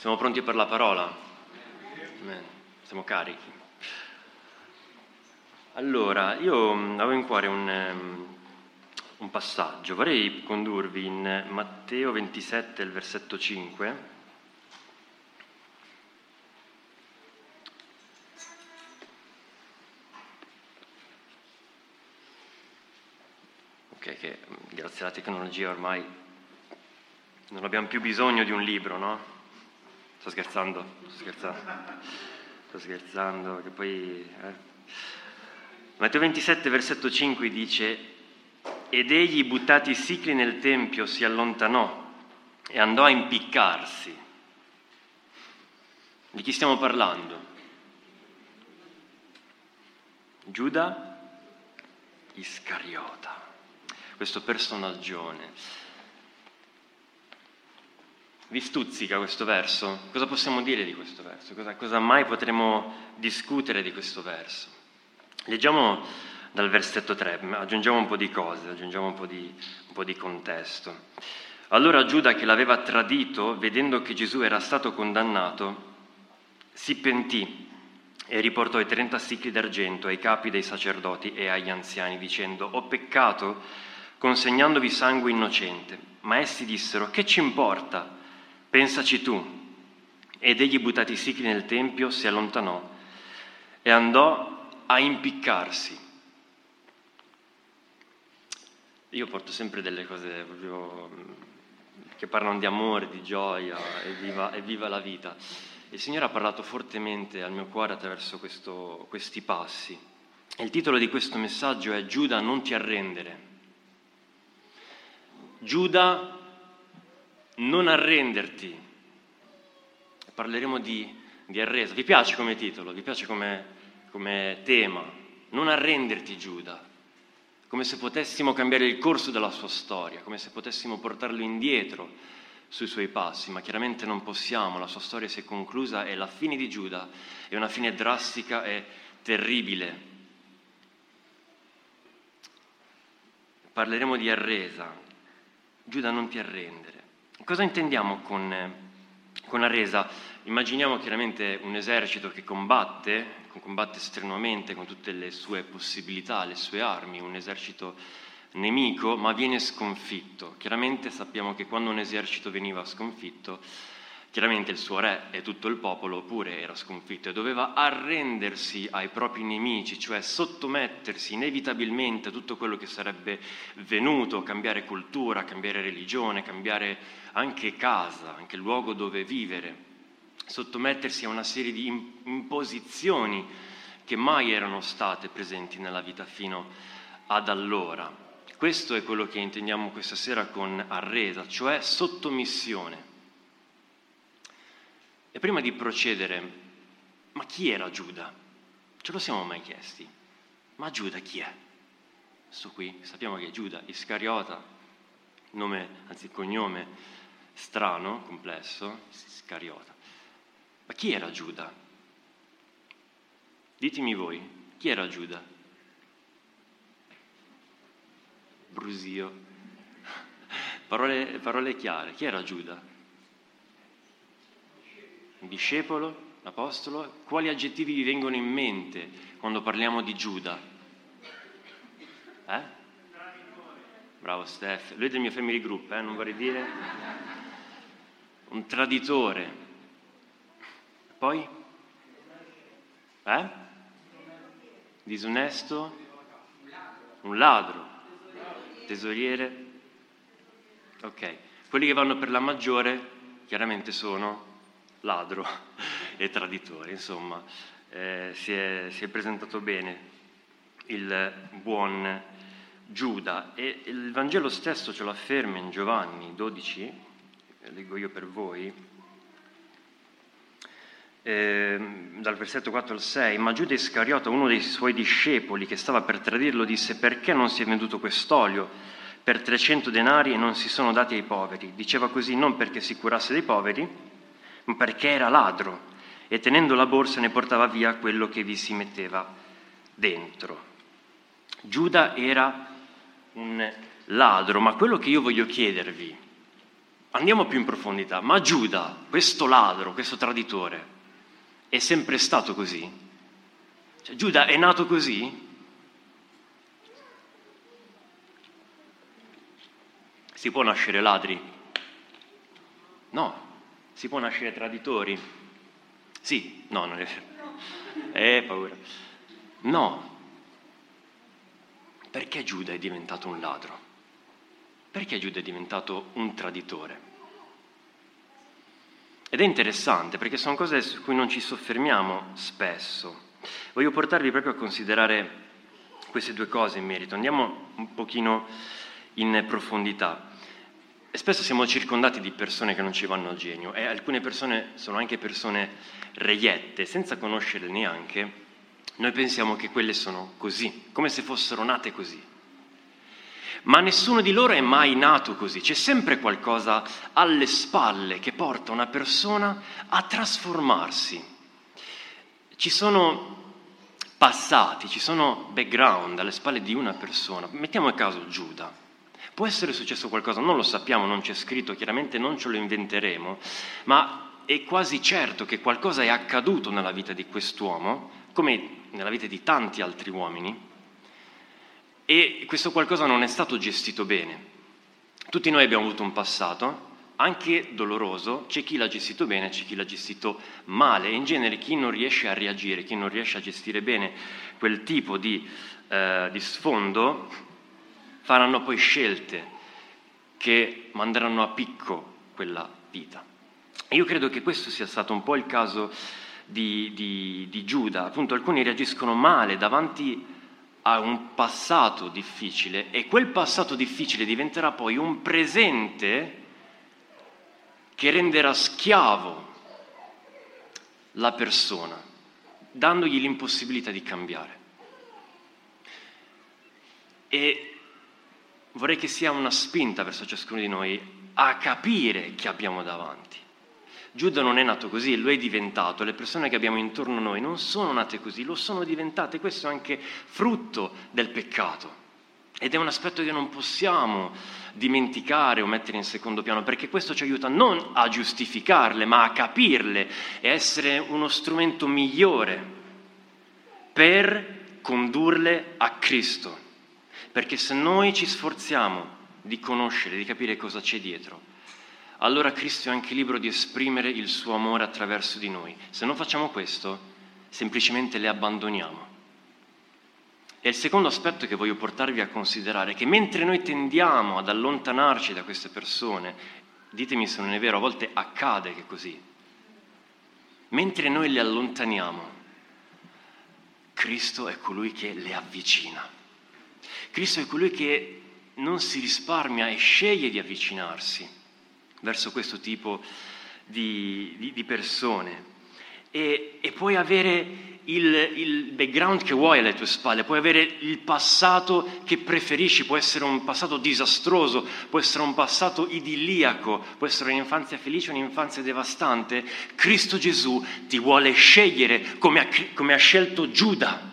Siamo pronti per la parola? Siamo carichi. Allora, io mm, avevo in cuore un, um, un passaggio, vorrei condurvi in Matteo 27, il versetto 5. Ok, che mm, grazie alla tecnologia ormai non abbiamo più bisogno di un libro, no? Sto scherzando, sto scherzando, sto scherzando, che poi... Eh. Matteo 27, versetto 5 dice, ed egli, buttati i sicli nel tempio, si allontanò e andò a impiccarsi. Di chi stiamo parlando? Giuda Iscariota, questo personaggione vi stuzzica questo verso? Cosa possiamo dire di questo verso? Cosa, cosa mai potremo discutere di questo verso? Leggiamo dal versetto 3, aggiungiamo un po' di cose, aggiungiamo un po' di, un po' di contesto. Allora Giuda, che l'aveva tradito, vedendo che Gesù era stato condannato, si pentì e riportò i 30 sicli d'argento ai capi dei sacerdoti e agli anziani, dicendo, ho peccato consegnandovi sangue innocente. Ma essi dissero, che ci importa? Pensaci tu. Ed egli, buttati i sicli nel tempio, si allontanò e andò a impiccarsi. Io porto sempre delle cose proprio che parlano di amore, di gioia e viva, e viva la vita. Il Signore ha parlato fortemente al mio cuore attraverso questo, questi passi. Il titolo di questo messaggio è Giuda, non ti arrendere. Giuda, non arrenderti. Parleremo di, di arreso. Vi piace come titolo? Vi piace come, come tema? Non arrenderti, Giuda. Come se potessimo cambiare il corso della sua storia, come se potessimo portarlo indietro sui suoi passi, ma chiaramente non possiamo, la sua storia si è conclusa e la fine di Giuda è una fine drastica e terribile. Parleremo di arresa. Giuda non ti arrendere. Cosa intendiamo con, con la resa? Immaginiamo chiaramente un esercito che combatte, combatte strenuamente con tutte le sue possibilità, le sue armi, un esercito nemico, ma viene sconfitto. Chiaramente sappiamo che quando un esercito veniva sconfitto, chiaramente il suo re e tutto il popolo pure era sconfitto e doveva arrendersi ai propri nemici, cioè sottomettersi inevitabilmente a tutto quello che sarebbe venuto, cambiare cultura, cambiare religione, cambiare anche casa, anche luogo dove vivere, sottomettersi a una serie di imposizioni che mai erano state presenti nella vita fino ad allora. Questo è quello che intendiamo questa sera con arresa, cioè sottomissione. E prima di procedere, ma chi era Giuda? Ce lo siamo mai chiesti? Ma Giuda chi è? Questo qui, sappiamo che è Giuda, Iscariota, nome, anzi cognome strano, complesso, Iscariota. Ma chi era Giuda? Ditemi voi, chi era Giuda? Brusio. Parole, parole chiare, chi era Giuda? Discepolo, apostolo? Quali aggettivi vi vengono in mente quando parliamo di Giuda? Eh? Bravo Steph, lui è del mio family group, eh? non vorrei dire un traditore. Poi? Eh? Disonesto? Un ladro? Tesoriere? Ok, quelli che vanno per la maggiore chiaramente sono ladro e traditore, insomma, eh, si, è, si, è, presentato bene il buon Giuda e il Vangelo stesso ce lo afferma in Giovanni 12, leggo io per voi, eh, dal versetto 4 al 6, ma Giuda Iscariota, uno dei suoi discepoli che stava per tradirlo, disse perché non si è venduto quest'olio per 300 denari e non si sono dati ai poveri? Diceva così non perché si curasse dei poveri, perché era ladro e tenendo la borsa ne portava via quello che vi si metteva dentro. Giuda era un ladro, ma quello che io voglio chiedervi andiamo più in profondità, ma Giuda, questo ladro, questo traditore, è sempre stato così? Cioè, Giuda è nato così? Si può nascere ladri? No. Si può nascere traditori? Sì, no, non è vero. Eh, paura. No. Perché Giuda è diventato un ladro? Perché Giuda è diventato un traditore? Ed è interessante perché sono cose su cui non ci soffermiamo spesso. Voglio portarvi proprio a considerare queste due cose in merito. Andiamo un pochino in profondità. E spesso siamo circondati di persone che non ci vanno al genio e alcune persone sono anche persone reiette, senza conoscerle neanche, noi pensiamo che quelle sono così, come se fossero nate così. Ma nessuno di loro è mai nato così, c'è sempre qualcosa alle spalle che porta una persona a trasformarsi. Ci sono passati, ci sono background alle spalle di una persona. Mettiamo a caso Giuda. Può essere successo qualcosa, non lo sappiamo, non c'è scritto, chiaramente non ce lo inventeremo, ma è quasi certo che qualcosa è accaduto nella vita di quest'uomo, come nella vita di tanti altri uomini, e questo qualcosa non è stato gestito bene. Tutti noi abbiamo avuto un passato, anche doloroso, c'è chi l'ha gestito bene, c'è chi l'ha gestito male in genere chi non riesce a reagire, chi non riesce a gestire bene quel tipo di, eh, di sfondo faranno poi scelte che manderanno a picco quella vita. Io credo che questo sia stato un po' il caso di, di, di Giuda. Appunto, alcuni reagiscono male davanti a un passato difficile e quel passato difficile diventerà poi un presente che renderà schiavo la persona, dandogli l'impossibilità di cambiare. E vorrei che sia una spinta verso ciascuno di noi a capire chi abbiamo davanti. Giuda non è nato così, lo è diventato, le persone che abbiamo intorno a noi non sono nate così, lo sono diventate, questo è anche frutto del peccato. Ed è un aspetto che non possiamo dimenticare o mettere in secondo piano, perché questo ci aiuta non a giustificarle, ma a capirle e essere uno strumento migliore per condurle a Cristo. Perché se noi ci sforziamo di conoscere, di capire cosa c'è dietro, allora Cristo è anche libero di esprimere il suo amore attraverso di noi. Se non facciamo questo, semplicemente le abbandoniamo. E il secondo aspetto che voglio portarvi a considerare è che mentre noi tendiamo ad allontanarci da queste persone, ditemi se non è vero, a volte accade che così, mentre noi le allontaniamo, Cristo è colui che le avvicina. Cristo è colui che non si risparmia e sceglie di avvicinarsi verso questo tipo di, di, di persone. E, e, puoi avere il, il, background che vuoi alle tue spalle, puoi avere il passato che preferisci, può essere un passato disastroso, può essere un passato idilliaco, può essere un'infanzia felice o un'infanzia devastante. Cristo Gesù ti vuole scegliere come ha, come ha scelto Giuda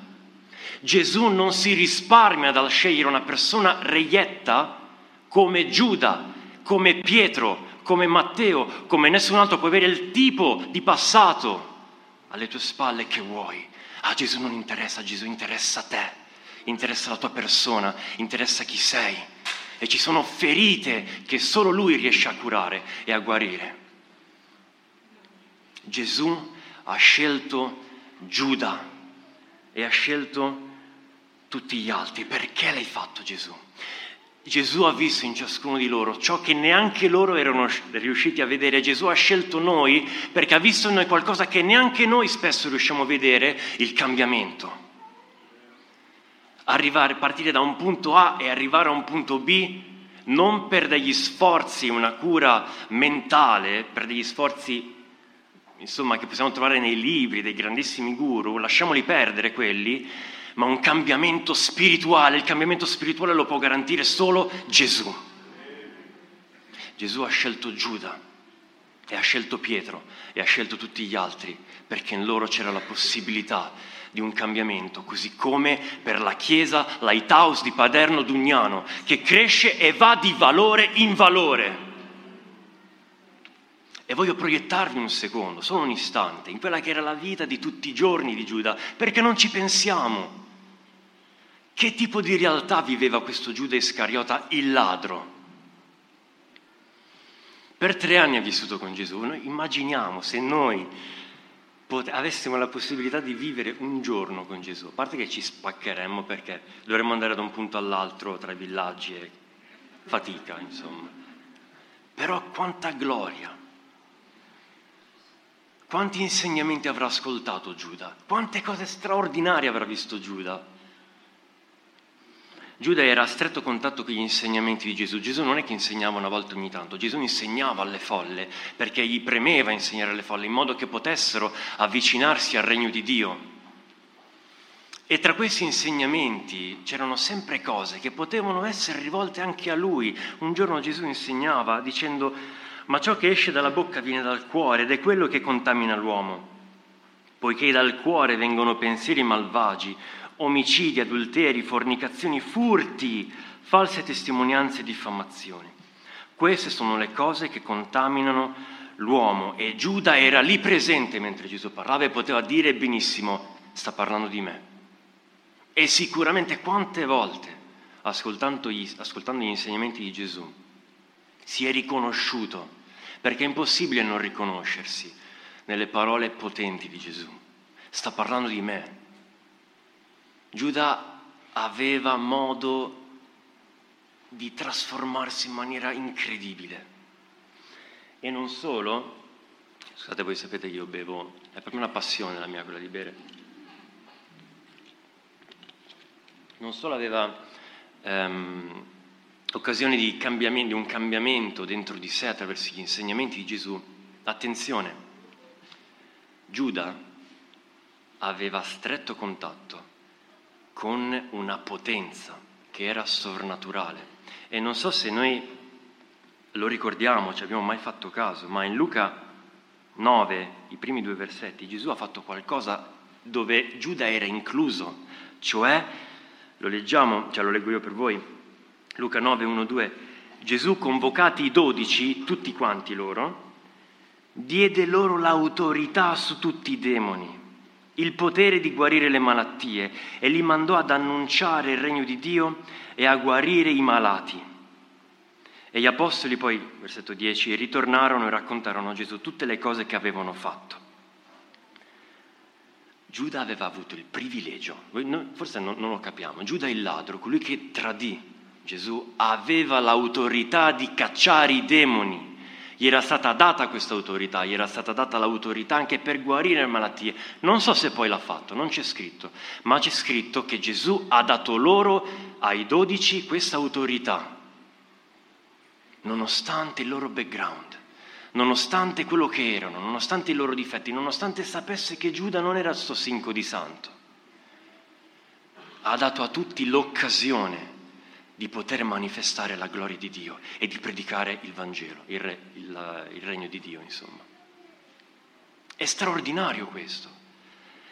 Gesù non si risparmia dal scegliere una persona reietta come Giuda, come Pietro, come Matteo, come nessun altro, puoi avere il tipo di passato alle tue spalle che vuoi. A Gesù non interessa, Gesù interessa te, interessa la tua persona, interessa chi sei. E ci sono ferite che solo Lui riesce a curare e a guarire. Gesù ha scelto Giuda e ha scelto tutti gli altri. Perché l'hai fatto Gesù? Gesù ha visto in ciascuno di loro ciò che neanche loro erano riusciti a vedere. Gesù ha scelto noi perché ha visto in noi qualcosa che neanche noi spesso riusciamo a vedere, il cambiamento. Arrivare, partire da un punto A e arrivare a un punto B non per degli sforzi, una cura mentale, per degli sforzi insomma, che possiamo trovare nei libri dei grandissimi guru, lasciamoli perdere quelli, ma un cambiamento spirituale. Il cambiamento spirituale lo può garantire solo Gesù. Gesù ha scelto Giuda e ha scelto Pietro e ha scelto tutti gli altri perché in loro c'era la possibilità di un cambiamento, così come per la Chiesa Lighthouse di Paderno Dugnano, che cresce e va di valore in valore. E voglio proiettarvi un secondo, solo un istante, in quella che era la vita di tutti i giorni di Giuda, perché non ci pensiamo. Che tipo di realtà viveva questo Giuda Iscariota, il ladro? Per tre anni ha vissuto con Gesù. Noi immaginiamo se noi pot- avessimo la possibilità di vivere un giorno con Gesù, a parte che ci spaccheremmo perché dovremmo andare da un punto all'altro tra i villaggi e fatica, insomma. Però quanta gloria, quanti insegnamenti avrà ascoltato Giuda? Quante cose straordinarie avrà visto Giuda? Giuda era a stretto contatto con gli insegnamenti di Gesù. Gesù non è che insegnava una volta ogni tanto, Gesù insegnava alle folle perché gli premeva insegnare alle folle in modo che potessero avvicinarsi al regno di Dio. E tra questi insegnamenti c'erano sempre cose che potevano essere rivolte anche a lui. Un giorno Gesù insegnava dicendo ma ciò che esce dalla bocca viene dal cuore ed è quello che contamina l'uomo. Poiché dal cuore vengono pensieri malvagi, omicidi, adulteri, fornicazioni, furti, false testimonianze e diffamazioni. Queste sono le cose che contaminano l'uomo e Giuda era lì presente mentre Gesù parlava e poteva dire benissimo, sta parlando di me. E sicuramente quante volte, ascoltando gli, ascoltando gli insegnamenti di Gesù, si è riconosciuto perché è impossibile non riconoscersi nelle parole potenti di Gesù. Sta parlando di me. Giuda aveva modo di trasformarsi in maniera incredibile. E non solo, scusate voi sapete che io bevo, è proprio una passione la mia quella di bere. Non solo aveva ehm, occasione di, di un cambiamento dentro di sé attraverso gli insegnamenti di Gesù. Attenzione, Giuda aveva stretto contatto con una potenza che era sovrannaturale. E non so se noi lo ricordiamo, ci abbiamo mai fatto caso, ma in Luca 9, i primi due versetti, Gesù ha fatto qualcosa dove Giuda era incluso, cioè, lo leggiamo, cioè lo leggo io per voi, Luca 9, 1, 2, Gesù convocati i dodici, tutti quanti loro, diede loro l'autorità su tutti i demoni, il potere di guarire le malattie e li mandò ad annunciare il regno di Dio e a guarire i malati. E gli apostoli poi, versetto 10, ritornarono e raccontarono a Gesù tutte le cose che avevano fatto. Giuda aveva avuto il privilegio, forse non, non lo capiamo, Giuda il ladro, colui che tradì Gesù aveva l'autorità di cacciare i demoni. Gli era stata data questa autorità, gli era stata data l'autorità anche per guarire le malattie. Non so se poi l'ha fatto, non c'è scritto, ma c'è scritto che Gesù ha dato loro, ai dodici, questa autorità, nonostante il loro background, nonostante quello che erano, nonostante i loro difetti, nonostante sapesse che Giuda non era sto sinco di santo. Ha dato a tutti l'occasione di poter manifestare la gloria di Dio e di predicare il Vangelo, il, re, il, il regno di Dio, insomma. È straordinario questo.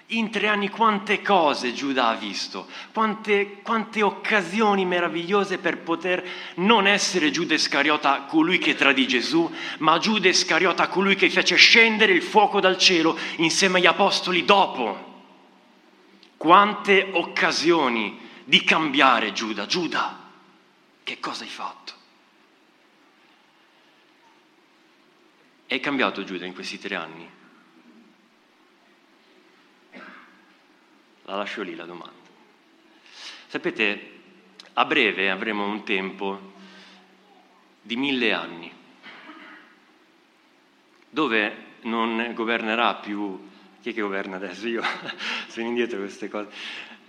In tre anni quante cose Giuda ha visto, quante, quante, occasioni meravigliose per poter non essere Giuda Iscariota colui che tradì Gesù, ma Giuda Iscariota colui che fece scendere il fuoco dal cielo insieme agli apostoli dopo. Quante occasioni di cambiare Giuda, Giuda, che cosa hai fatto? È cambiato Giuda in questi tre anni? La lascio lì la domanda. Sapete, a breve avremo un tempo di mille anni, dove non governerà più, chi è che governa adesso? Io sono indietro queste cose,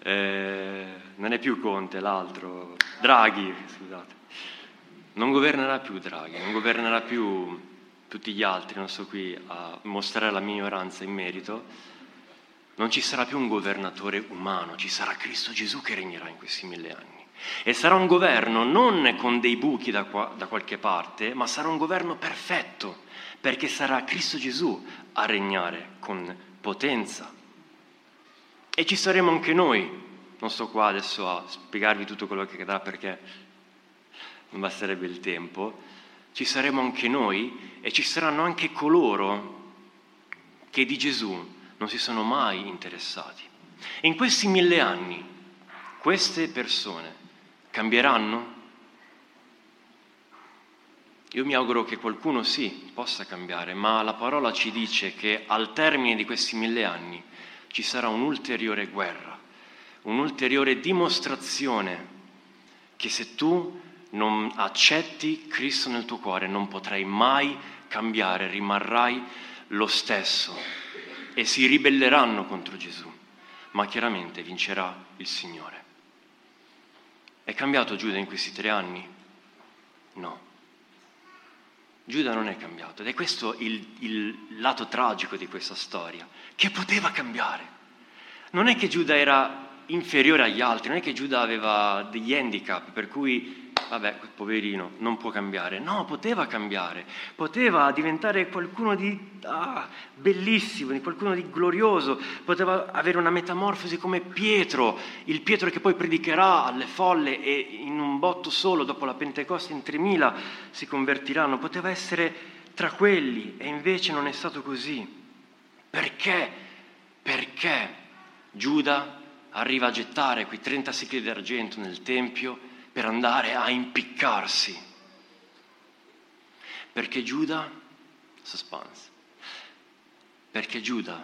eh, non è più Conte, l'altro, Draghi, scusate, non governerà più Draghi, non governerà più tutti gli altri, non sto qui a mostrare la minoranza in merito, non ci sarà più un governatore umano, ci sarà Cristo Gesù che regnerà in questi mille anni. E sarà un governo non con dei buchi da, qua, da qualche parte, ma sarà un governo perfetto, perché sarà Cristo Gesù a regnare con potenza, e ci saremo anche noi. Non sto qua adesso a spiegarvi tutto quello che accadrà perché non basterebbe il tempo. ci saremo anche noi e ci saranno anche coloro che di Gesù non si sono mai interessati. E in questi mille anni queste persone cambieranno? Io mi auguro che qualcuno sì, possa cambiare, ma la parola ci dice che al termine di questi mille anni ci sarà un'ulteriore guerra, un'ulteriore dimostrazione che se tu non accetti Cristo nel tuo cuore non potrai mai cambiare, rimarrai lo stesso e si ribelleranno contro Gesù, ma chiaramente vincerà il Signore. È cambiato Giuda in questi tre anni? No. Giuda non è cambiato ed è questo il, il lato tragico di questa storia, che poteva cambiare. Non è che Giuda era inferiore agli altri, non è che Giuda aveva degli handicap per cui vabbè, poverino, non può cambiare. No, poteva cambiare, poteva diventare qualcuno di ah, bellissimo, qualcuno di glorioso, poteva avere una metamorfosi come Pietro, il Pietro che poi predicherà alle folle e in un botto solo, dopo la Pentecoste, in 3000 si convertiranno, poteva essere tra quelli e invece non è stato così. Perché? Perché Giuda arriva a gettare quei 30 sicli d'argento nel Tempio per andare a impiccarsi. Perché Giuda, suspense, perché Giuda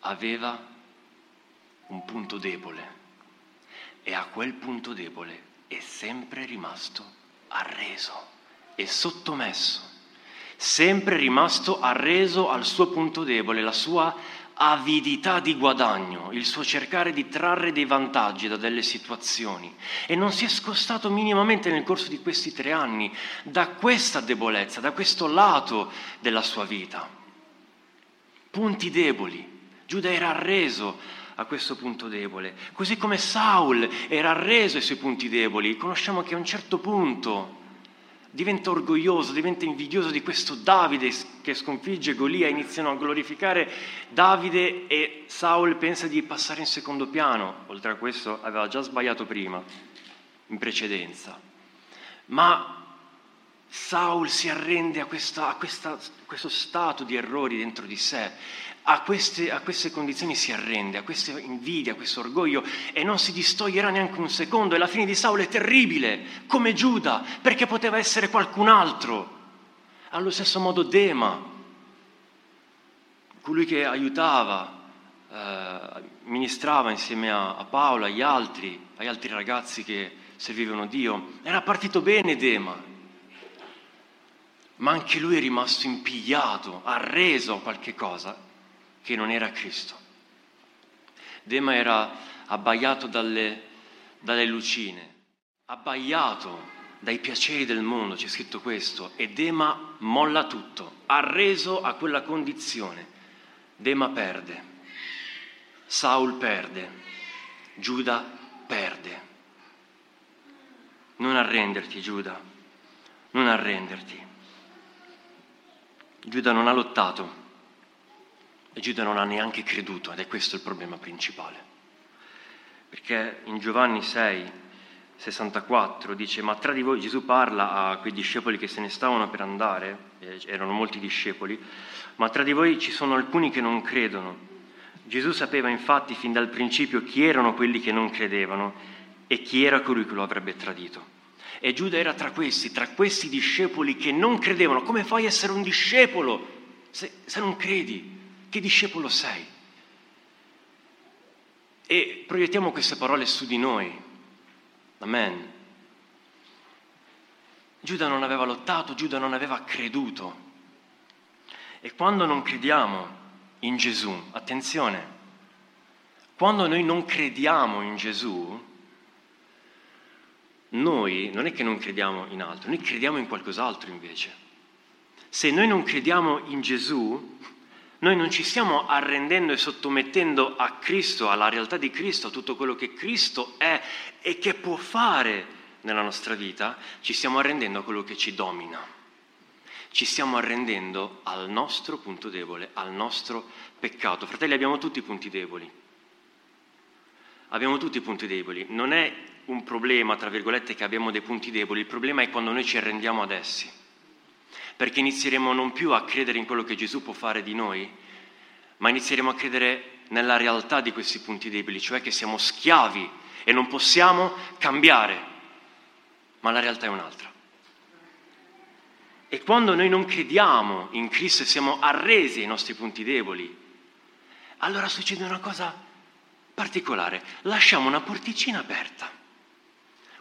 aveva un punto debole e a quel punto debole è sempre rimasto arreso e sottomesso, sempre rimasto arreso al suo punto debole, la sua avidità di guadagno, il suo cercare di trarre dei vantaggi da delle situazioni e non si è scostato minimamente nel corso di questi tre anni da questa debolezza, da questo lato della sua vita. Punti deboli. Giuda era arreso a questo punto debole, così come Saul era arreso ai suoi punti deboli. Conosciamo che a un certo punto diventa orgoglioso, diventa invidioso di questo Davide che sconfigge Golia, iniziano a glorificare Davide e Saul pensa di passare in secondo piano, oltre a questo aveva già sbagliato prima, in precedenza. Ma Saul si arrende a, questa, a, questa, questo stato di errori dentro di sé. A queste, a queste, condizioni si arrende, a questa invidia, a questo orgoglio e non si distoglierà neanche un secondo. E la fine di Saulo è terribile, come Giuda, perché poteva essere qualcun altro. Allo stesso modo Dema, colui che aiutava, eh, ministrava insieme a, a Paolo, agli altri, agli altri ragazzi che servivano Dio, era partito bene Dema, ma anche lui è rimasto impigliato, arreso a qualche cosa che non era Cristo. Dema era abbaiato dalle, dalle lucine, abbaiato dai piaceri del mondo, c'è scritto questo, e Dema molla tutto, arreso a quella condizione. Dema perde, Saul perde, Giuda perde. Non arrenderti, Giuda, non arrenderti. Giuda non ha lottato e Giuda non ha neanche creduto ed è questo il problema principale. Perché in Giovanni 6, 64 dice, ma tra di voi Gesù parla a quei discepoli che se ne stavano per andare, erano molti discepoli, ma tra di voi ci sono alcuni che non credono. Gesù sapeva infatti fin dal principio chi erano quelli che non credevano e chi era colui che lo avrebbe tradito. E Giuda era tra questi, tra questi discepoli che non credevano. Come fai a essere un discepolo se, se non credi? Che discepolo sei? E proiettiamo queste parole su di noi. Amen. Giuda non aveva lottato, Giuda non aveva creduto. E quando non crediamo in Gesù, attenzione, quando noi non crediamo in Gesù, noi non è che non crediamo in altro, noi crediamo in qualcos'altro invece. Se noi non crediamo in Gesù, noi non ci stiamo arrendendo e sottomettendo a Cristo, alla realtà di Cristo, a tutto quello che Cristo è e che può fare nella nostra vita, ci stiamo arrendendo a quello che ci domina. Ci stiamo arrendendo al nostro punto debole, al nostro peccato. Fratelli, abbiamo tutti punti deboli. abbiamo tutti punti deboli. Non è un problema, tra virgolette, che abbiamo dei punti deboli, il problema è quando noi ci arrendiamo ad essi. Perché inizieremo non più a credere in quello che Gesù può fare di noi, ma inizieremo a credere nella realtà di questi punti deboli, cioè che siamo schiavi e non possiamo cambiare, ma la realtà è un'altra. E quando noi non crediamo in Cristo e siamo arresi ai nostri punti deboli, allora succede una cosa particolare, lasciamo una porticina aperta,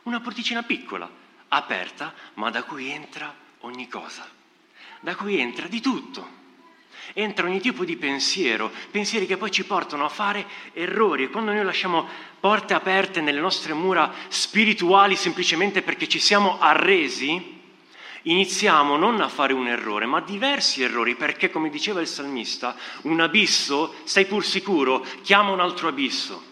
una porticina piccola, aperta, ma da cui entra ogni cosa, da cui entra di tutto. Entra ogni tipo di pensiero, pensieri che poi ci portano a fare errori e quando noi lasciamo porte aperte nelle nostre mura spirituali semplicemente perché ci siamo arresi, iniziamo non a fare un errore, ma diversi errori, perché come diceva il salmista, un abisso, stai pur sicuro, chiama un altro abisso.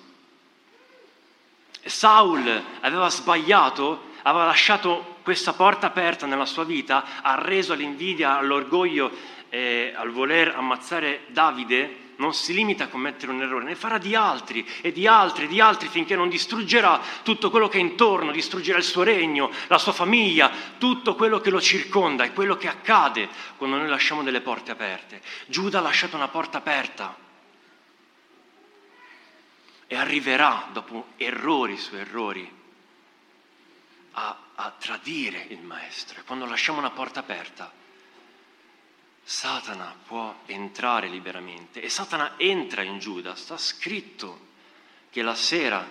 Saul aveva sbagliato, aveva lasciato questa porta aperta nella sua vita, ha reso all'invidia, all'orgoglio e al voler ammazzare Davide, non si limita a commettere un errore, ne farà di altri e di altri e di altri finché non distruggerà tutto quello che è intorno, distruggerà il suo regno, la sua famiglia, tutto quello che lo circonda e quello che accade quando noi lasciamo delle porte aperte. Giuda ha lasciato una porta aperta e arriverà dopo errori su errori a, a tradire il maestro. E quando lasciamo una porta aperta, Satana può entrare liberamente. E Satana entra in Giuda, sta scritto che la sera,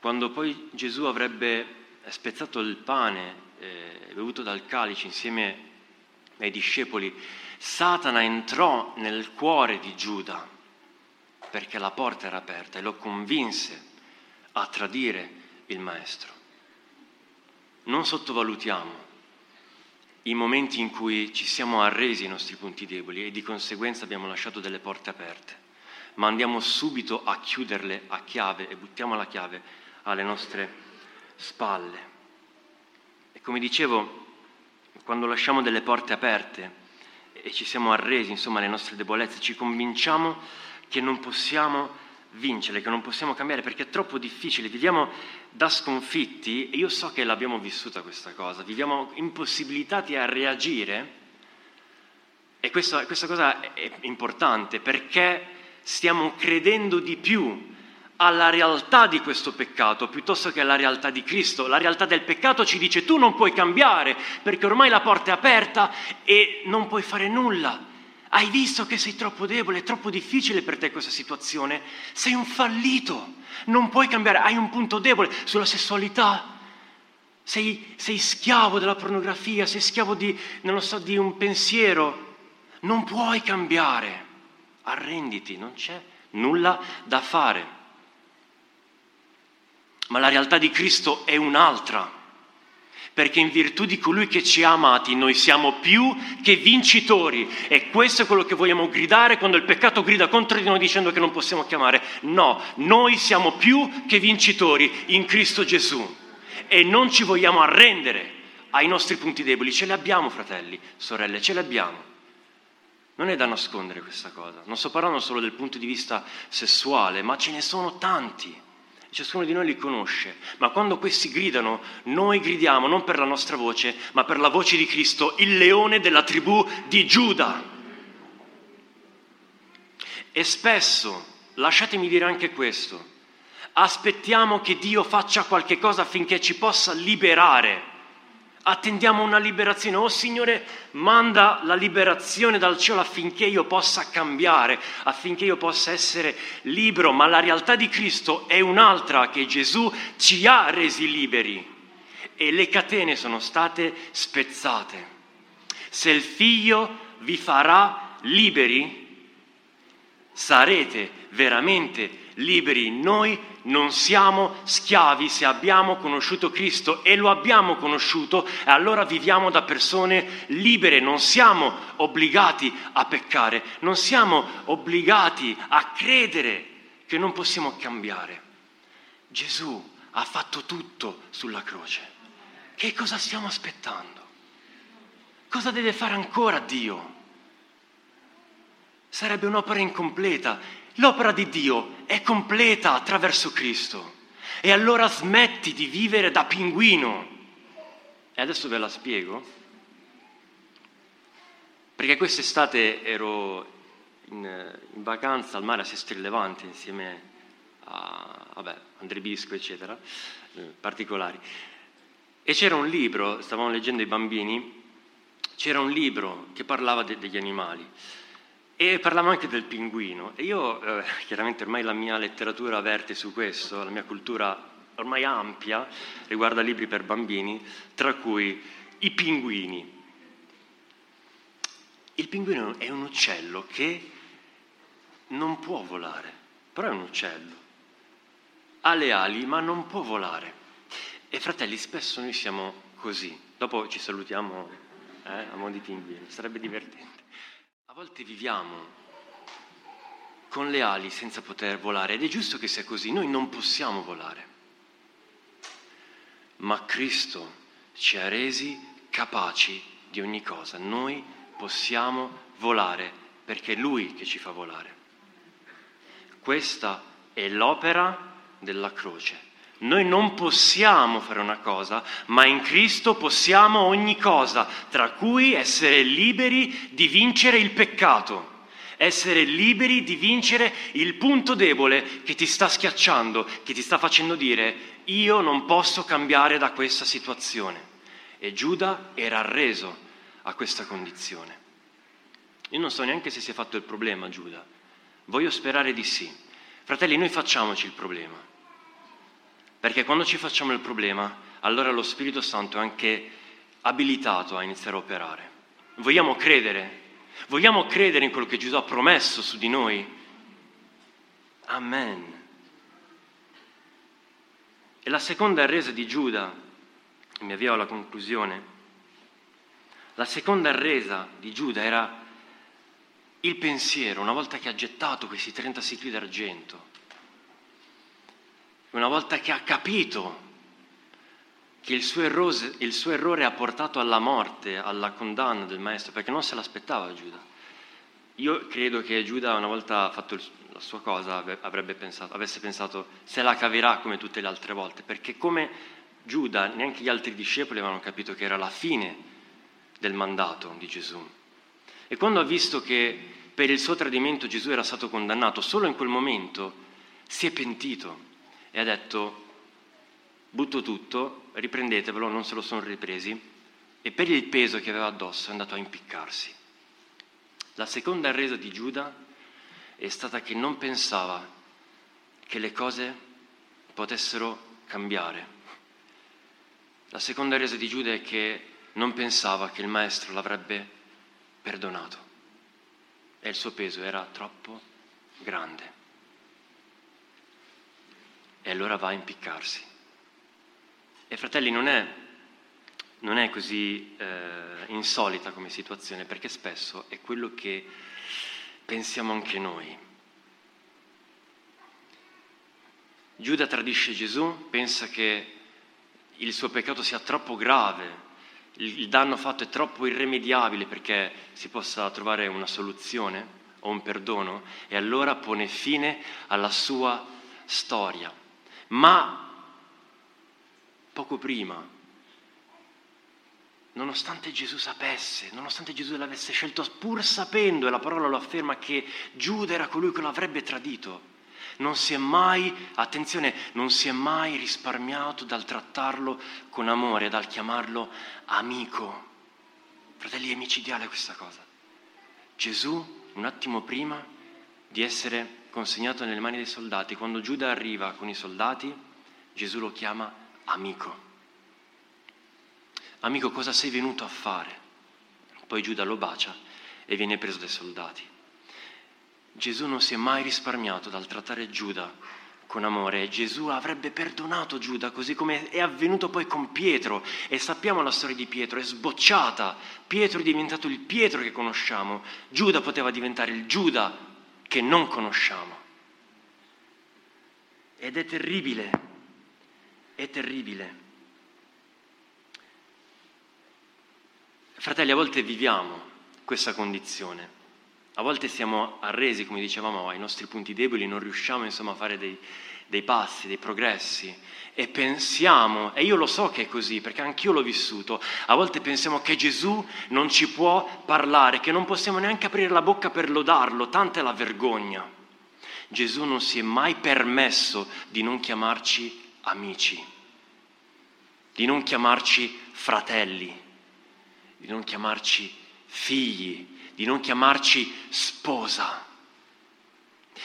quando poi Gesù avrebbe spezzato il pane eh, bevuto dal calice insieme ai discepoli, Satana entrò nel cuore di Giuda perché la porta era aperta e lo convinse a tradire il Maestro. Non sottovalutiamo i momenti in cui ci siamo arresi ai nostri punti deboli e di conseguenza abbiamo lasciato delle porte aperte, ma andiamo subito a chiuderle a chiave e buttiamo la chiave alle nostre spalle. E come dicevo, quando lasciamo delle porte aperte e ci siamo arresi, insomma, alle nostre debolezze, ci convinciamo che non possiamo vincere, che non possiamo cambiare perché è troppo difficile, viviamo da sconfitti e io so che l'abbiamo vissuta questa cosa, viviamo impossibilitati a reagire e questa, questa cosa è importante perché stiamo credendo di più alla realtà di questo peccato piuttosto che alla realtà di Cristo. La realtà del peccato ci dice tu non puoi cambiare perché ormai la porta è aperta e non puoi fare nulla. Hai visto che sei troppo debole, è troppo difficile per te questa situazione, sei un fallito, non puoi cambiare, hai un punto debole sulla sessualità, sei, sei schiavo della pornografia, sei schiavo di, so, di un pensiero, non puoi cambiare, arrenditi, non c'è nulla da fare. Ma la realtà di Cristo è un'altra perché in virtù di colui che ci ha amati noi siamo più che vincitori. E questo è quello che vogliamo gridare quando il peccato grida contro di noi dicendo che non possiamo chiamare. No, noi siamo più che vincitori in Cristo Gesù. E non ci vogliamo arrendere ai nostri punti deboli, ce li abbiamo fratelli, sorelle, ce li abbiamo. Non è da nascondere questa cosa, non sto parlando solo del punto di vista sessuale, ma ce ne sono tanti ciascuno di noi li conosce, ma quando questi gridano, noi gridiamo non per la nostra voce, ma per la voce di Cristo, il leone della tribù di Giuda. E spesso, lasciatemi dire anche questo, aspettiamo che Dio faccia qualche cosa affinché ci possa liberare attendiamo una liberazione. Oh Signore, manda la liberazione dal cielo affinché io possa cambiare, affinché io possa essere libero. Ma la realtà di Cristo è un'altra, che Gesù ci ha resi liberi e le catene sono state spezzate. Se il figlio vi farà liberi, sarete veramente liberi. Noi non siamo schiavi se abbiamo conosciuto Cristo e lo abbiamo conosciuto e allora viviamo da persone libere, non siamo obbligati a peccare, non siamo obbligati a credere che non possiamo cambiare. Gesù ha fatto tutto sulla croce. Che cosa stiamo aspettando? Cosa deve fare ancora Dio? Sarebbe un'opera incompleta L'opera di Dio è completa attraverso Cristo. E allora smetti di vivere da pinguino. E adesso ve la spiego. Perché quest'estate ero in, in vacanza al mare a Sestri Levante insieme a vabbè, André Bisco, eccetera, eh, particolari. E c'era un libro, stavamo leggendo i bambini, c'era un libro che parlava de- degli animali e parlava anche del pinguino. E io, eh, chiaramente ormai la mia letteratura verte su questo, la mia cultura ormai ampia riguarda libri per bambini, tra cui i pinguini. Il pinguino è un uccello che non può volare, però è un uccello. Ha le ali ma non può volare. E fratelli, spesso noi siamo così. Dopo ci salutiamo eh, a mo' di pinguino, sarebbe divertente. Volte viviamo con le ali senza poter volare ed è giusto che sia così, noi non possiamo volare. Ma Cristo ci ha resi capaci di ogni cosa, noi possiamo volare perché è Lui che ci fa volare. Questa è l'opera della croce. Noi non possiamo fare una cosa, ma in Cristo possiamo ogni cosa, tra cui essere liberi di vincere il peccato, essere liberi di vincere il punto debole che ti sta schiacciando, che ti sta facendo dire io non posso cambiare da questa situazione. E Giuda era arreso a questa condizione. Io non so neanche se si è fatto il problema, Giuda. Voglio sperare di sì. Fratelli, noi facciamoci il problema. Perché quando ci facciamo il problema, allora lo Spirito Santo è anche abilitato a iniziare a operare. Vogliamo credere, vogliamo credere in quello che Gesù ha promesso su di noi. Amen. E la seconda resa di Giuda, mi avvio alla conclusione, la seconda resa di Giuda era il pensiero, una volta che ha gettato questi 30 sicli d'argento, una volta che ha capito che il suo, errore, il suo, errore, ha portato alla morte, alla condanna del maestro, perché non se l'aspettava Giuda. Io credo che Giuda, una volta fatto la sua cosa, pensato, avesse pensato se la caverà come tutte le altre volte, perché come Giuda, neanche gli altri discepoli avevano capito che era la fine del mandato di Gesù. E quando ha visto che per il suo tradimento Gesù era stato condannato, solo in quel momento si è pentito e ha detto butto tutto, riprendetevelo, non se lo sono ripresi e per il peso che aveva addosso è andato a impiccarsi. La seconda resa di Giuda è stata che non pensava che le cose potessero cambiare. La seconda resa di Giuda è che non pensava che il maestro l'avrebbe perdonato e il suo peso era troppo grande e allora va a impiccarsi. E fratelli, non è, non è così eh, insolita come situazione, perché spesso è quello che pensiamo anche noi. Giuda tradisce Gesù, pensa che il suo peccato sia troppo grave, il danno fatto è troppo irremediabile perché si possa trovare una soluzione o un perdono e allora pone fine alla sua storia. Ma poco prima, nonostante Gesù sapesse, nonostante Gesù l'avesse scelto, pur sapendo, e la parola lo afferma, che Giuda era colui che lo avrebbe tradito, non si è mai, attenzione, non si è mai risparmiato dal trattarlo con amore, dal chiamarlo amico. Fratelli, è micidiale questa cosa. Gesù, un attimo prima di essere consegnato nelle mani dei soldati. Quando Giuda arriva con i soldati, Gesù lo chiama amico. Amico, cosa sei venuto a fare? Poi Giuda lo bacia e viene preso dai soldati. Gesù non si è mai risparmiato dal trattare Giuda con amore e Gesù avrebbe perdonato Giuda così come è avvenuto poi con Pietro e sappiamo la storia di Pietro, è sbocciata, Pietro è diventato il Pietro che conosciamo, Giuda poteva diventare il Giuda che non conosciamo. Ed è terribile, è terribile. Fratelli, a volte viviamo questa condizione, A volte siamo arresi, come dicevamo, ai nostri punti deboli, non riusciamo insomma a fare dei, dei passi, dei progressi e pensiamo, e io lo so che è così perché anch'io l'ho vissuto, a volte pensiamo che Gesù non ci può parlare, che non possiamo neanche aprire la bocca per lodarlo, tanta è la vergogna. Gesù non si è mai permesso di non chiamarci amici, di non chiamarci fratelli, di non chiamarci figli, di non chiamarci sposa.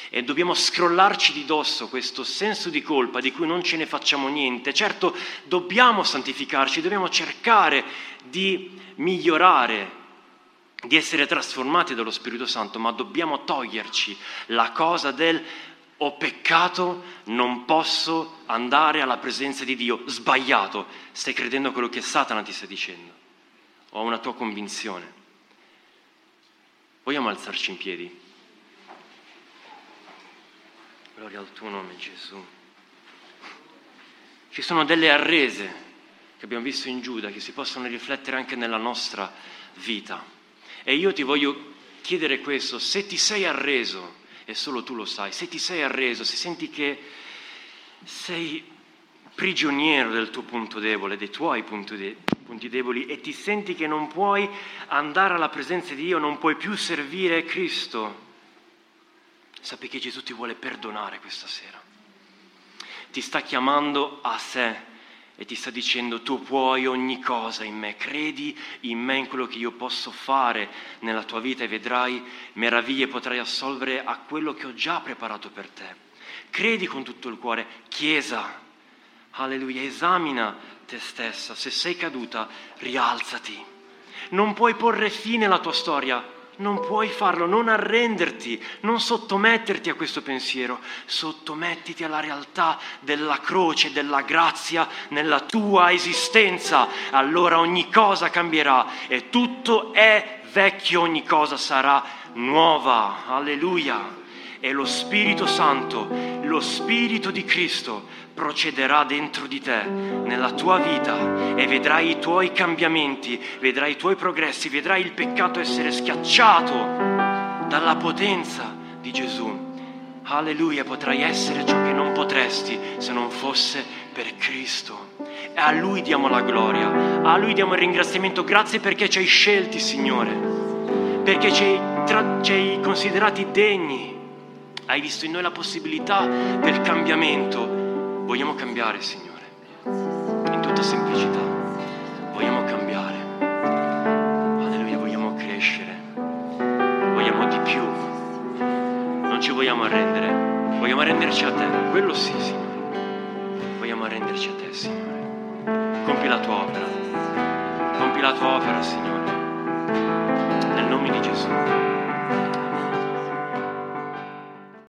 E dobbiamo scrollarci di dosso questo senso di colpa di cui non ce ne facciamo niente. Certo, dobbiamo santificarci, dobbiamo cercare di migliorare, di essere trasformati dallo Spirito Santo, ma dobbiamo toglierci la cosa del ho peccato, non posso andare alla presenza di Dio. Sbagliato, stai credendo a quello che Satana ti sta dicendo, o a una tua convinzione. Vogliamo alzarci in piedi? Gloria al tuo nome Gesù. Ci sono delle arrese che abbiamo visto in Giuda che si possono riflettere anche nella nostra vita. E io ti voglio chiedere questo, se ti sei arreso, e solo tu lo sai, se ti sei arreso, se senti che sei prigioniero del tuo punto debole, dei tuoi punti, de- punti deboli e ti senti che non puoi andare alla presenza di Dio, non puoi più servire Cristo, sappi che Gesù ti vuole perdonare questa sera. Ti sta chiamando a sé e ti sta dicendo tu puoi ogni cosa in me, credi in me, in quello che io posso fare nella tua vita e vedrai meraviglie, potrai assolvere a quello che ho già preparato per te. Credi con tutto il cuore, Chiesa, Alleluia, esamina te stessa, se sei caduta, rialzati. Non puoi porre fine alla tua storia, non puoi farlo, non arrenderti, non sottometterti a questo pensiero, sottomettiti alla realtà della croce, della grazia nella tua esistenza. Allora ogni cosa cambierà e tutto è vecchio, ogni cosa sarà nuova. Alleluia. E lo Spirito Santo, lo Spirito di Cristo procederà dentro di te, nella tua vita e vedrai i tuoi cambiamenti, vedrai i tuoi progressi, vedrai il peccato essere schiacciato dalla potenza di Gesù. Alleluia, potrai essere ciò che non potresti se non fosse per Cristo. E a Lui diamo la gloria, a Lui diamo il ringraziamento. Grazie perché ci hai scelti, Signore, perché ci hai, tra- ci hai considerati degni. Hai visto in noi la possibilità del cambiamento Vogliamo cambiare, Signore, in tutta semplicità. Vogliamo cambiare. Alleluia, vogliamo crescere. Vogliamo di più. Non ci vogliamo arrendere. Vogliamo arrenderci a te. Quello sì, Signore. Vogliamo arrenderci a te, Signore. Compi la tua opera. Compi la tua opera, Signore.